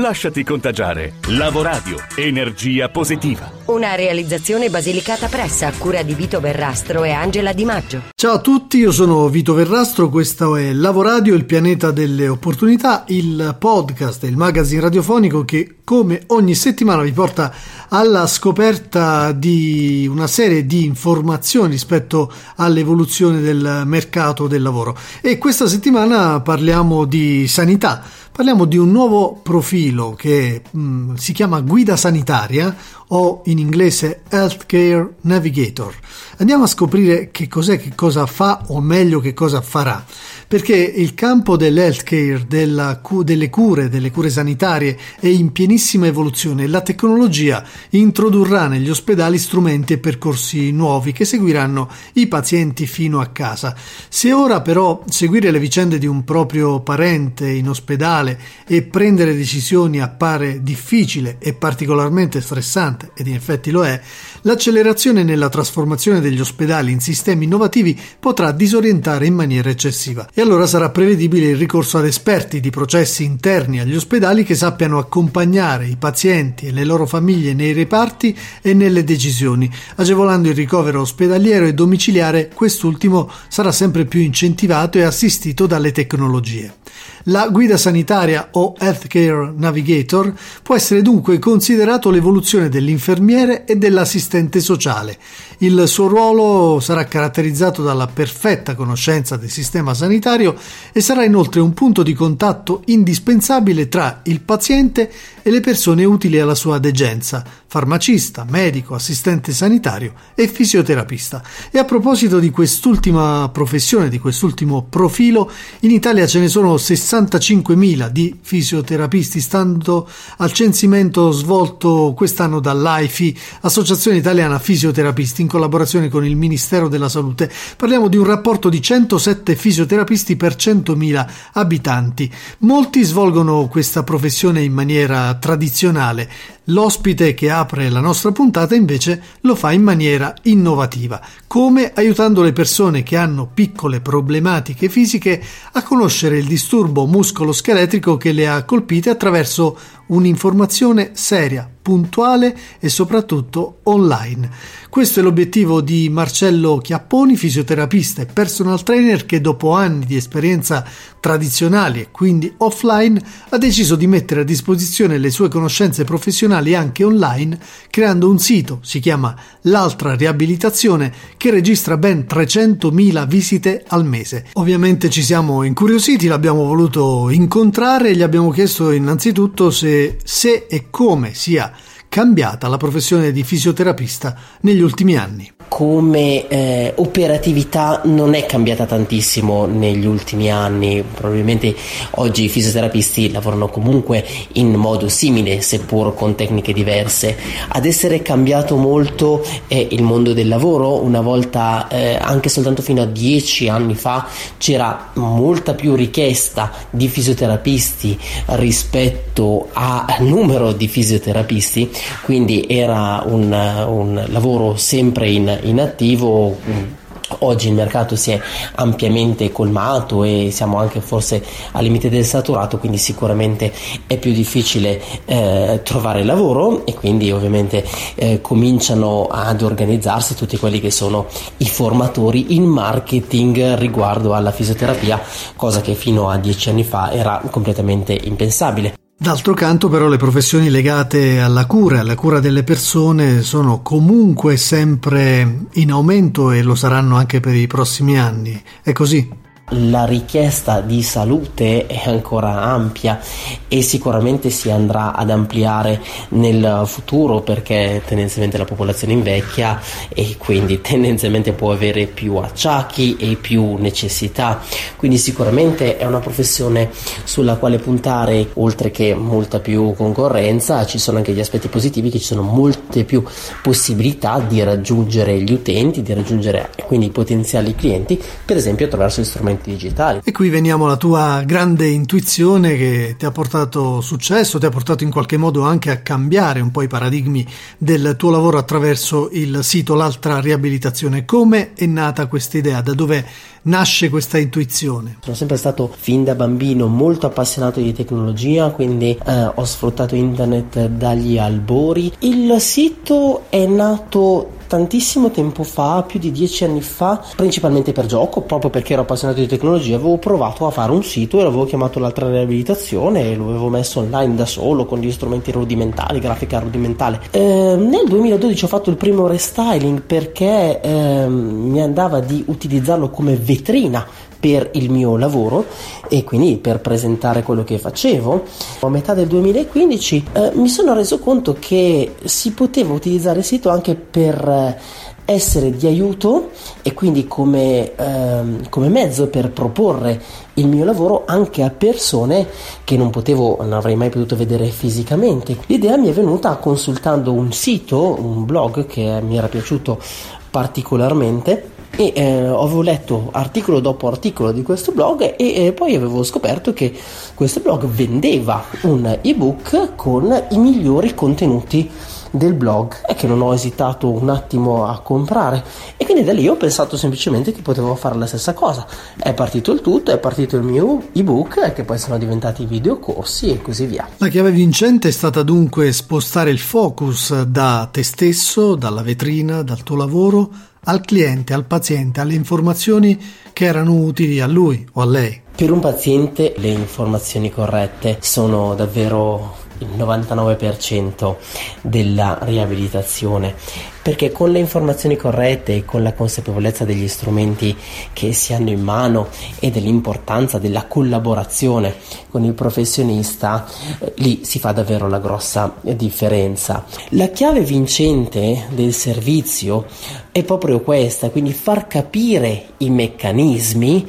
Lasciati contagiare. Lavoradio, energia positiva. Una realizzazione basilicata pressa a cura di Vito Verrastro e Angela Di Maggio. Ciao a tutti, io sono Vito Verrastro, questo è Lavoradio, il pianeta delle opportunità, il podcast, il magazine radiofonico che come ogni settimana vi porta alla scoperta di una serie di informazioni rispetto all'evoluzione del mercato del lavoro. E questa settimana parliamo di sanità Parliamo di un nuovo profilo che mh, mm, si chiama guida sanitaria o in inglese Healthcare Navigator. Andiamo a scoprire che cos'è, che cosa fa o meglio che cosa farà perché il campo dell'healthcare, della, delle cure, delle cure sanitarie è in pienissima evoluzione e la tecnologia introdurrà negli ospedali strumenti e percorsi nuovi che seguiranno i pazienti fino a casa. Se ora però seguire le vicende di un proprio parente in ospedale e prendere decisioni appare difficile e particolarmente stressante, ed in effetti lo è, l'accelerazione nella trasformazione degli ospedali in sistemi innovativi potrà disorientare in maniera eccessiva allora sarà prevedibile il ricorso ad esperti di processi interni agli ospedali che sappiano accompagnare i pazienti e le loro famiglie nei reparti e nelle decisioni, agevolando il ricovero ospedaliero e domiciliare, quest'ultimo sarà sempre più incentivato e assistito dalle tecnologie. La guida sanitaria o Healthcare Navigator può essere dunque considerato l'evoluzione dell'infermiere e dell'assistente sociale. Il suo ruolo sarà caratterizzato dalla perfetta conoscenza del sistema sanitario e sarà inoltre un punto di contatto indispensabile tra il paziente e le persone utili alla sua degenza, farmacista, medico, assistente sanitario e fisioterapista. E a proposito di quest'ultima professione, di quest'ultimo profilo, in Italia ce ne sono 65.000 di fisioterapisti, stando al censimento svolto quest'anno dall'AIFI, Associazione Italiana Fisioterapisti, in collaborazione con il Ministero della Salute. Parliamo di un rapporto di 107 fisioterapisti per 100.000 abitanti. Molti svolgono questa professione in maniera tradizionale. L'ospite che apre la nostra puntata invece lo fa in maniera innovativa, come aiutando le persone che hanno piccole problematiche fisiche a conoscere il disturbo muscolo-scheletrico che le ha colpite attraverso un'informazione seria, puntuale e soprattutto online. Questo è l'obiettivo di Marcello Chiapponi, fisioterapista e personal trainer che dopo anni di esperienza tradizionali e quindi offline ha deciso di mettere a disposizione le sue conoscenze professionali anche online creando un sito, si chiama L'altra riabilitazione, che registra ben 300.000 visite al mese. Ovviamente ci siamo incuriositi, l'abbiamo voluto incontrare e gli abbiamo chiesto innanzitutto se, se e come sia cambiata la professione di fisioterapista negli ultimi anni come eh, operatività non è cambiata tantissimo negli ultimi anni, probabilmente oggi i fisioterapisti lavorano comunque in modo simile seppur con tecniche diverse. Ad essere cambiato molto è il mondo del lavoro, una volta eh, anche soltanto fino a dieci anni fa c'era molta più richiesta di fisioterapisti rispetto al numero di fisioterapisti, quindi era un, un lavoro sempre in in attivo Oggi il mercato si è ampiamente colmato e siamo anche forse al limite del saturato, quindi sicuramente è più difficile eh, trovare lavoro e quindi ovviamente eh, cominciano ad organizzarsi tutti quelli che sono i formatori in marketing riguardo alla fisioterapia, cosa che fino a dieci anni fa era completamente impensabile. D'altro canto però le professioni legate alla cura, alla cura delle persone sono comunque sempre in aumento e lo saranno anche per i prossimi anni. È così? La richiesta di salute è ancora ampia e sicuramente si andrà ad ampliare nel futuro perché tendenzialmente la popolazione invecchia e quindi tendenzialmente può avere più acciacchi e più necessità. Quindi sicuramente è una professione sulla quale puntare, oltre che molta più concorrenza, ci sono anche gli aspetti positivi che ci sono molte più possibilità di raggiungere gli utenti, di raggiungere quindi i potenziali clienti, per esempio attraverso gli strumenti digitali. E qui veniamo alla tua grande intuizione che ti ha portato successo, ti ha portato in qualche modo anche a cambiare un po' i paradigmi del tuo lavoro attraverso il sito L'altra riabilitazione. Come è nata questa idea? Da dove nasce questa intuizione? Sono sempre stato fin da bambino molto appassionato di tecnologia, quindi eh, ho sfruttato internet dagli albori. Il sito è nato tantissimo tempo fa, più di dieci anni fa, principalmente per gioco, proprio perché ero appassionato di tecnologia, avevo provato a fare un sito e l'avevo chiamato l'altra riabilitazione e lo avevo messo online da solo con gli strumenti rudimentali, grafica rudimentale. Eh, nel 2012 ho fatto il primo restyling perché eh, mi andava di utilizzarlo come vetrina per il mio lavoro e quindi per presentare quello che facevo. A metà del 2015 eh, mi sono reso conto che si poteva utilizzare il sito anche per eh, essere di aiuto e quindi come, ehm, come, mezzo per proporre il mio lavoro anche a persone che non potevo, non avrei mai potuto vedere fisicamente. L'idea mi è venuta consultando un sito, un blog che mi era piaciuto particolarmente e eh, avevo letto articolo dopo articolo di questo blog e eh, poi avevo scoperto che questo blog vendeva un ebook con i migliori contenuti del blog e che non ho esitato un attimo a comprare. E quindi da lì ho pensato semplicemente che potevo fare la stessa cosa. È partito il tutto è partito il mio ebook che poi sono diventati videocorsi e così via. La chiave vincente è stata dunque spostare il focus da te stesso dalla vetrina dal tuo lavoro al cliente, al paziente, alle informazioni che erano utili a lui o a lei. Per un paziente le informazioni corrette sono davvero il 99% della riabilitazione. Perché con le informazioni corrette e con la consapevolezza degli strumenti che si hanno in mano e dell'importanza della collaborazione con il professionista eh, lì si fa davvero la grossa differenza. La chiave vincente del servizio è proprio questa quindi far capire i meccanismi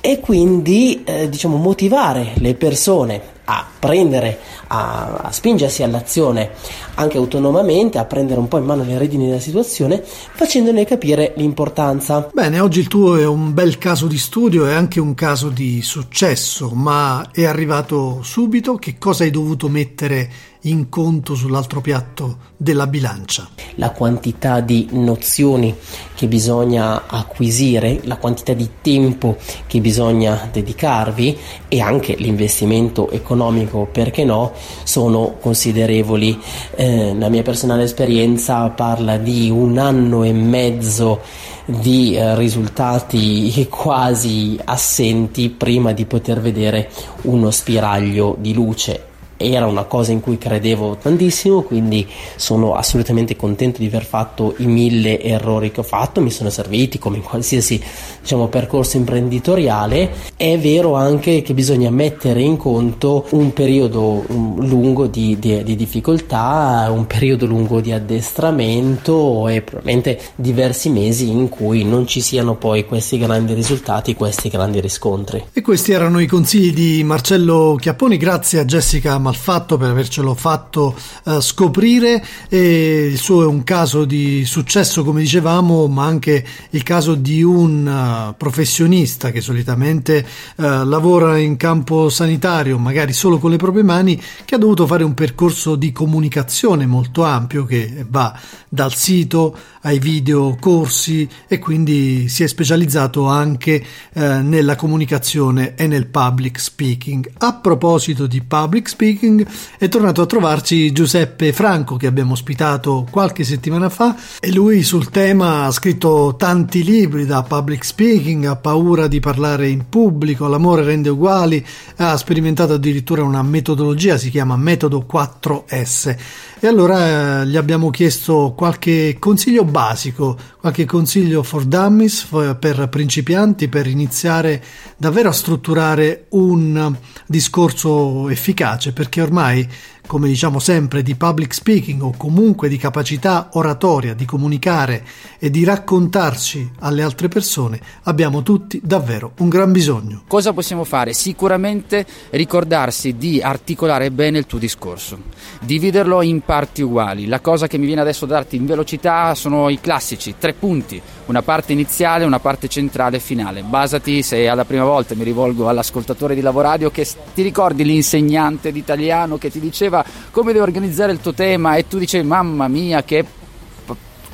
e quindi eh, diciamo motivare le persone a prendere, a, a, spingersi all'azione anche autonomamente, a prendere un po' in mano le redini della situazione, facendone capire l'importanza. Bene, oggi il tuo è un bel caso di studio e anche un caso di successo, ma è arrivato subito? Che cosa hai dovuto mettere in conto sull'altro piatto della bilancia? La quantità di nozioni che bisogna acquisire, la quantità di tempo che bisogna dedicarvi e anche l'investimento economico, perché no, sono considerevoli. Eh, la mia personale esperienza parla di un anno e mezzo di eh, risultati quasi assenti prima di poter vedere uno spiraglio di luce era una cosa in cui credevo tantissimo, quindi sono assolutamente contento di aver fatto i mille errori che ho fatto, mi sono serviti come in qualsiasi diciamo, percorso imprenditoriale. È vero anche che bisogna mettere in conto un periodo lungo di, di, di difficoltà, un periodo lungo di addestramento e probabilmente diversi mesi in cui non ci siano poi questi grandi risultati, questi grandi riscontri. E questi erano i consigli di Marcello Chiapponi, grazie a Jessica malfatto per avercelo fatto uh, scoprire. E il suo è un caso di successo come dicevamo ma anche il caso di un uh, professionista che solitamente uh, lavora in campo sanitario magari solo con le proprie mani che ha dovuto fare un percorso di comunicazione molto ampio che va dal sito ai video corsi e quindi si è specializzato anche nella comunicazione e nel public speaking. A proposito di public speaking speaking, è tornato a trovarci Giuseppe Franco che abbiamo ospitato qualche settimana fa e lui sul tema ha scritto tanti libri da public speaking, ha paura di parlare in pubblico, l'amore rende uguali, ha sperimentato addirittura una metodologia, si chiama metodo 4S e allora eh, gli abbiamo chiesto qualche consiglio basico, qualche consiglio for dummies per principianti per iniziare davvero a strutturare un discorso efficace perché ormai come diciamo sempre, di public speaking o comunque di capacità oratoria di comunicare e di raccontarci alle altre persone, abbiamo tutti davvero un gran bisogno. Cosa possiamo fare? Sicuramente ricordarsi di articolare bene il tuo discorso, dividerlo in parti uguali. La cosa che mi viene adesso da darti in velocità sono i classici, tre punti, una parte iniziale, una parte centrale e finale. Basati, se è alla prima volta mi rivolgo all'ascoltatore di Lavoradio, che ti ricordi l'insegnante di italiano che ti diceva diceva come devi organizzare il tuo tema e tu dicevi mamma mia che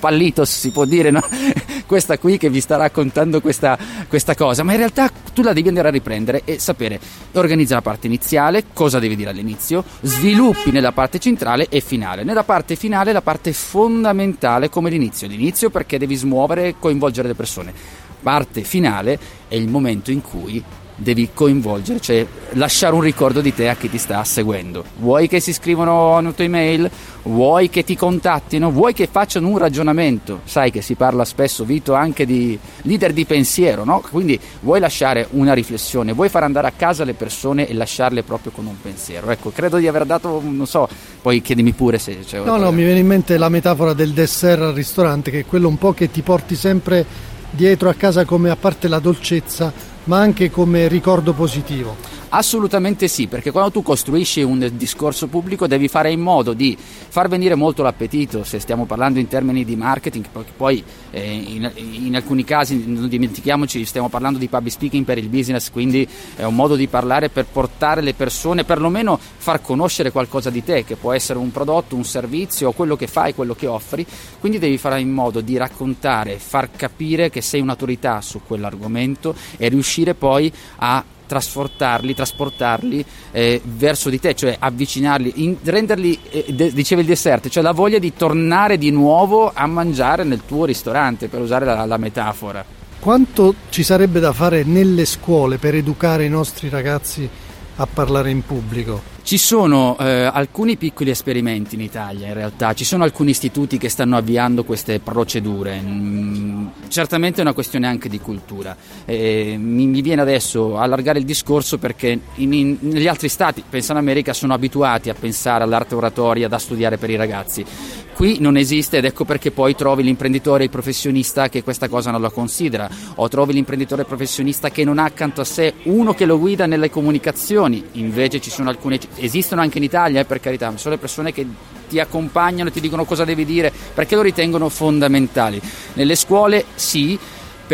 pallitos si può dire, no? questa qui che vi sta raccontando questa, questa, cosa, ma in realtà tu la devi andare a riprendere e sapere, organizza la parte iniziale, cosa devi dire all'inizio, sviluppi nella parte centrale e finale. Nella parte finale la parte fondamentale come l'inizio, l'inizio perché devi smuovere e coinvolgere le persone. Parte finale è il momento in cui devi coinvolgere, cioè lasciare un ricordo di te a chi ti sta seguendo. Vuoi che si scrivano una tua email? Vuoi che ti contattino? Vuoi che facciano un ragionamento? Sai che si parla spesso, Vito, anche di leader di pensiero, no? Quindi vuoi lasciare una riflessione, vuoi far andare a casa le persone e lasciarle proprio con un pensiero. Ecco, credo di aver dato, non so, poi chiedimi pure se c'è... No, no, mi viene in mente la metafora del dessert al ristorante, che è quello un po' che ti porti sempre dietro a casa come a parte la dolcezza ma anche come ricordo positivo. Assolutamente sì, perché quando tu costruisci un discorso pubblico devi fare in modo di far venire molto l'appetito, se stiamo parlando in termini di marketing, perché poi eh, in, in, alcuni casi, non dimentichiamoci, stiamo parlando di public speaking per il business, quindi è un modo di parlare per portare le persone, perlomeno far conoscere qualcosa di te, che può essere un prodotto, un servizio, quello che fai, quello che offri, quindi devi fare in modo di raccontare, far capire che sei un'autorità su quell'argomento e riuscire poi a trasportarli, trasportarli eh, verso di te, cioè avvicinarli, in, renderli, eh, de, diceva il dessert, cioè la voglia di tornare di nuovo a mangiare nel tuo ristorante, per usare la, la metafora. Quanto ci sarebbe da fare nelle scuole per educare i nostri ragazzi a parlare in pubblico? Ci sono eh, alcuni piccoli esperimenti in Italia, in realtà, ci sono alcuni istituti che stanno avviando queste procedure. Mm, certamente è una questione anche di cultura. Eh, mi, mi, viene adesso allargare il discorso perché in, in, negli altri stati, pensa in America, sono abituati a pensare all'arte oratoria da studiare per i ragazzi. Qui non esiste ed ecco perché poi trovi l'imprenditore il professionista che questa cosa non la considera, o trovi l'imprenditore professionista che non ha accanto a sé uno che lo guida nelle comunicazioni. Invece ci sono alcune esistono anche in Italia, eh, per carità, ma sono le persone che ti accompagnano e ti dicono cosa devi dire perché lo ritengono fondamentali. Nelle scuole sì,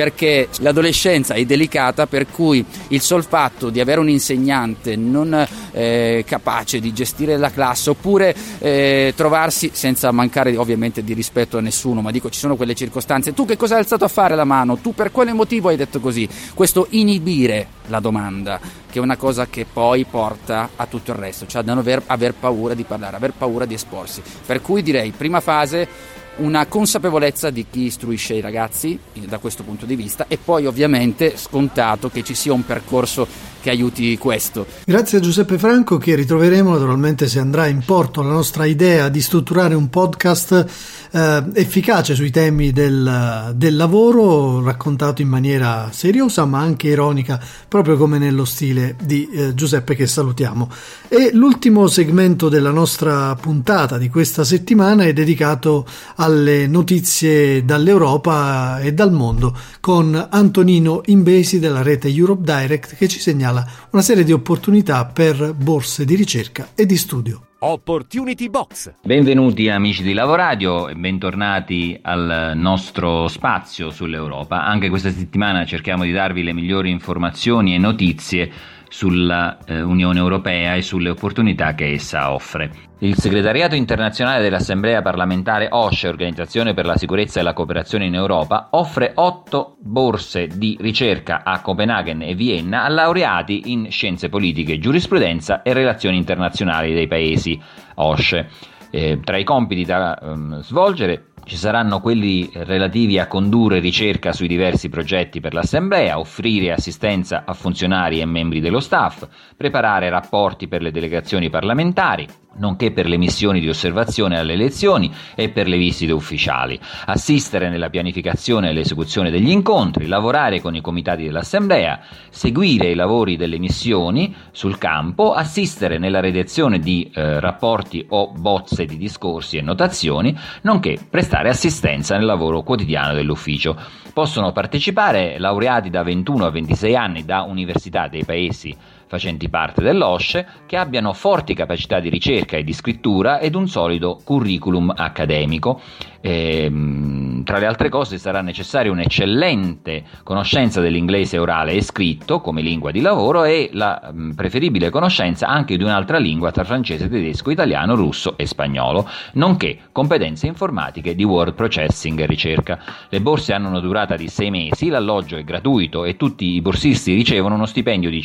perché l'adolescenza è delicata per cui il sol fatto di avere un insegnante non eh, capace di gestire la classe oppure eh, trovarsi senza mancare ovviamente di rispetto a nessuno ma dico ci sono quelle circostanze. Tu che cosa hai alzato a fare la mano? Tu per quale motivo hai detto così? Questo inibire la domanda che è una cosa che poi porta a tutto il resto cioè a non aver, aver paura di parlare aver paura di esporsi. Per cui direi prima fase una consapevolezza di chi istruisce i ragazzi da questo punto di vista e poi ovviamente scontato che ci sia un percorso che aiuti questo. Grazie a Giuseppe Franco che ritroveremo naturalmente se andrà in porto la nostra idea di strutturare un podcast eh, efficace sui temi del, del, lavoro, raccontato in maniera seriosa ma anche ironica, proprio come nello stile di eh, Giuseppe che salutiamo. E l'ultimo segmento della nostra puntata di questa settimana è dedicato alle notizie dall'Europa e dal mondo con Antonino Imbesi della rete Europe Direct che ci segnala segnala una serie di opportunità per borse di ricerca e di studio. Opportunity Box. Benvenuti amici di Lavoradio e bentornati al nostro spazio sull'Europa. Anche questa settimana cerchiamo di darvi le migliori informazioni e notizie sulla eh, Europea e sulle opportunità che essa offre. Il segretariato internazionale dell'Assemblea parlamentare OSCE, Organizzazione per la sicurezza e la cooperazione in Europa, offre otto borse di ricerca a Copenaghen e Vienna a laureati in scienze politiche, giurisprudenza e relazioni internazionali dei paesi OSCE. Eh, tra i compiti da um, svolgere ci saranno quelli relativi a condurre ricerca sui diversi progetti per l'Assemblea, offrire assistenza a funzionari e membri dello staff, preparare rapporti per le delegazioni parlamentari, nonché per le missioni di osservazione alle elezioni e per le visite ufficiali, assistere nella pianificazione e l'esecuzione degli incontri, lavorare con i comitati dell'Assemblea, seguire i lavori delle missioni sul campo, assistere nella redazione di eh, rapporti o bozze di discorsi e notazioni, nonché prestare assistenza nel lavoro quotidiano dell'ufficio. Possono partecipare laureati da 21 a 26 anni da università dei paesi facenti parte dell'OSCE che abbiano forti capacità di ricerca e di scrittura ed un solido curriculum accademico. E, ehm, tra le altre cose sarà necessaria un'eccellente conoscenza dell'inglese orale e scritto come lingua di lavoro e la mh, preferibile conoscenza anche di un'altra lingua tra francese, tedesco, italiano, russo e spagnolo, nonché competenze informatiche di word processing e ricerca. Le borse hanno una durata di sei mesi, l'alloggio è gratuito e tutti i borsisti ricevono uno stipendio di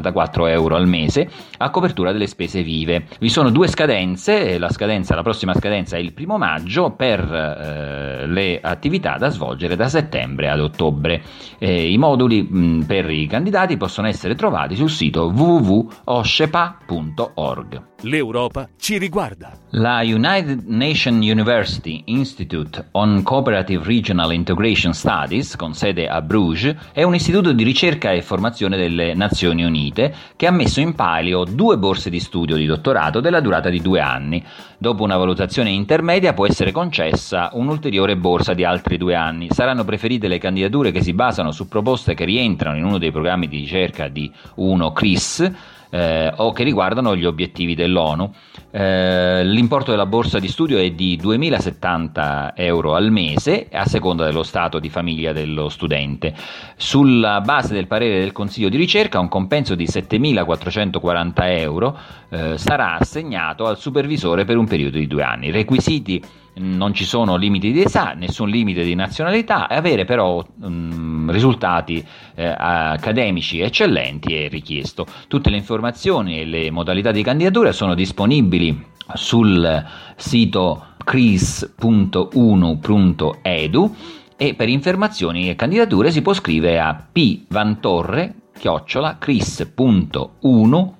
564 euro al mese a copertura delle spese vive. Vi sono due scadenze, la, scadenza, la prossima scadenza è il primo maggio per eh, le attività da svolgere da settembre ad ottobre. Eh, I moduli mh, per i candidati possono essere trovati sul sito www.oscepa.org. L'Europa ci riguarda. La United Nations University Institute on Cooperative Regional Integration Studies, con sede a Bruges, è un istituto di ricerca e formazione delle Nazioni Unite che ha messo in palio due borse di studio di dottorato della durata di due anni. Dopo una valutazione intermedia può essere concessa un'ulteriore borsa di altri due anni. Saranno preferite le candidature che si basano su proposte che rientrano in uno dei programmi di ricerca di uno CRIS eh, o che riguardano gli obiettivi dell'ONU. Eh, l'importo della borsa di studio è di 2.070 euro al mese a seconda dello stato di famiglia dello studente. Sulla base del parere del Consiglio di ricerca un compenso di 7.440 euro eh, sarà assegnato al supervisore per un periodo di due anni. Requisiti non ci sono limiti di età, nessun limite di nazionalità, avere però um, risultati eh, accademici eccellenti è richiesto. Tutte le informazioni e le modalità di candidatura sono disponibili sul sito cris.1.edu e per informazioni e candidature si può scrivere a P. Vantorre chiocciola cris.1.edu.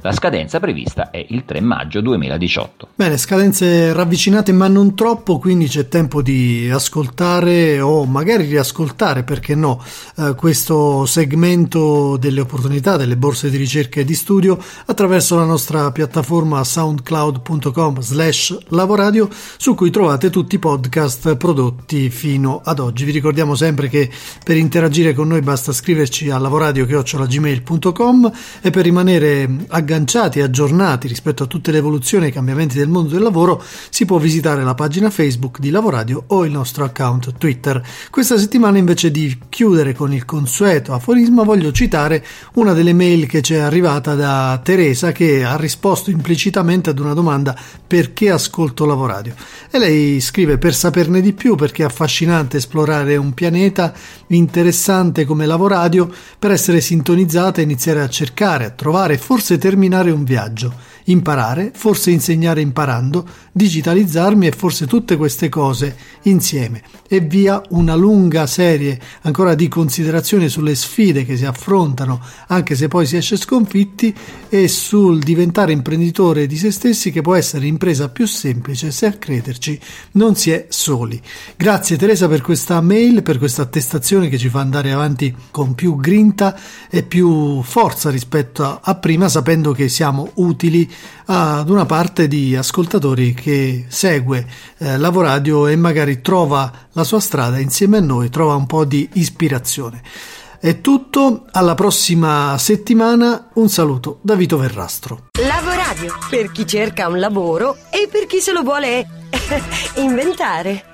La scadenza prevista è il 3 maggio 2018. Bene, scadenze ravvicinate ma non troppo, quindi c'è tempo di ascoltare o magari riascoltare, perché no, eh, questo segmento delle opportunità delle borse di ricerca e di studio attraverso la nostra piattaforma soundcloud.com slash lavoradio su cui trovate tutti i podcast prodotti fino ad oggi. Vi ricordiamo sempre che per interagire con noi basta scriverci a lavoradio.gmail.com e per rimanere agganciati e aggiornati rispetto a tutte le evoluzioni e i cambiamenti del mondo del lavoro si può visitare la pagina Facebook di Lavoradio o il nostro account Twitter. Questa settimana invece di chiudere con il consueto aforisma voglio citare una delle mail che ci è arrivata da Teresa che ha risposto implicitamente ad una domanda perché ascolto Lavoradio e lei scrive per saperne di più perché è affascinante esplorare un pianeta interessante come Lavoradio per essere sintonizzata e iniziare a cercare, trovare e forse terminare un viaggio imparare, forse insegnare imparando, digitalizzarmi e forse tutte queste cose insieme e via una lunga serie ancora di considerazioni sulle sfide che si affrontano anche se poi si esce sconfitti e sul diventare imprenditore di se stessi che può essere l'impresa più semplice se a crederci non si è soli. Grazie Teresa per questa mail, per questa attestazione che ci fa andare avanti con più grinta e più forza rispetto a prima sapendo che siamo utili ad una parte di ascoltatori che segue eh, Lavoradio e magari trova la sua strada insieme a noi, trova un po' di ispirazione. È tutto, alla prossima settimana, un saluto da Vito Verrastro. Lavoradio, per chi cerca un lavoro e per chi se lo vuole inventare.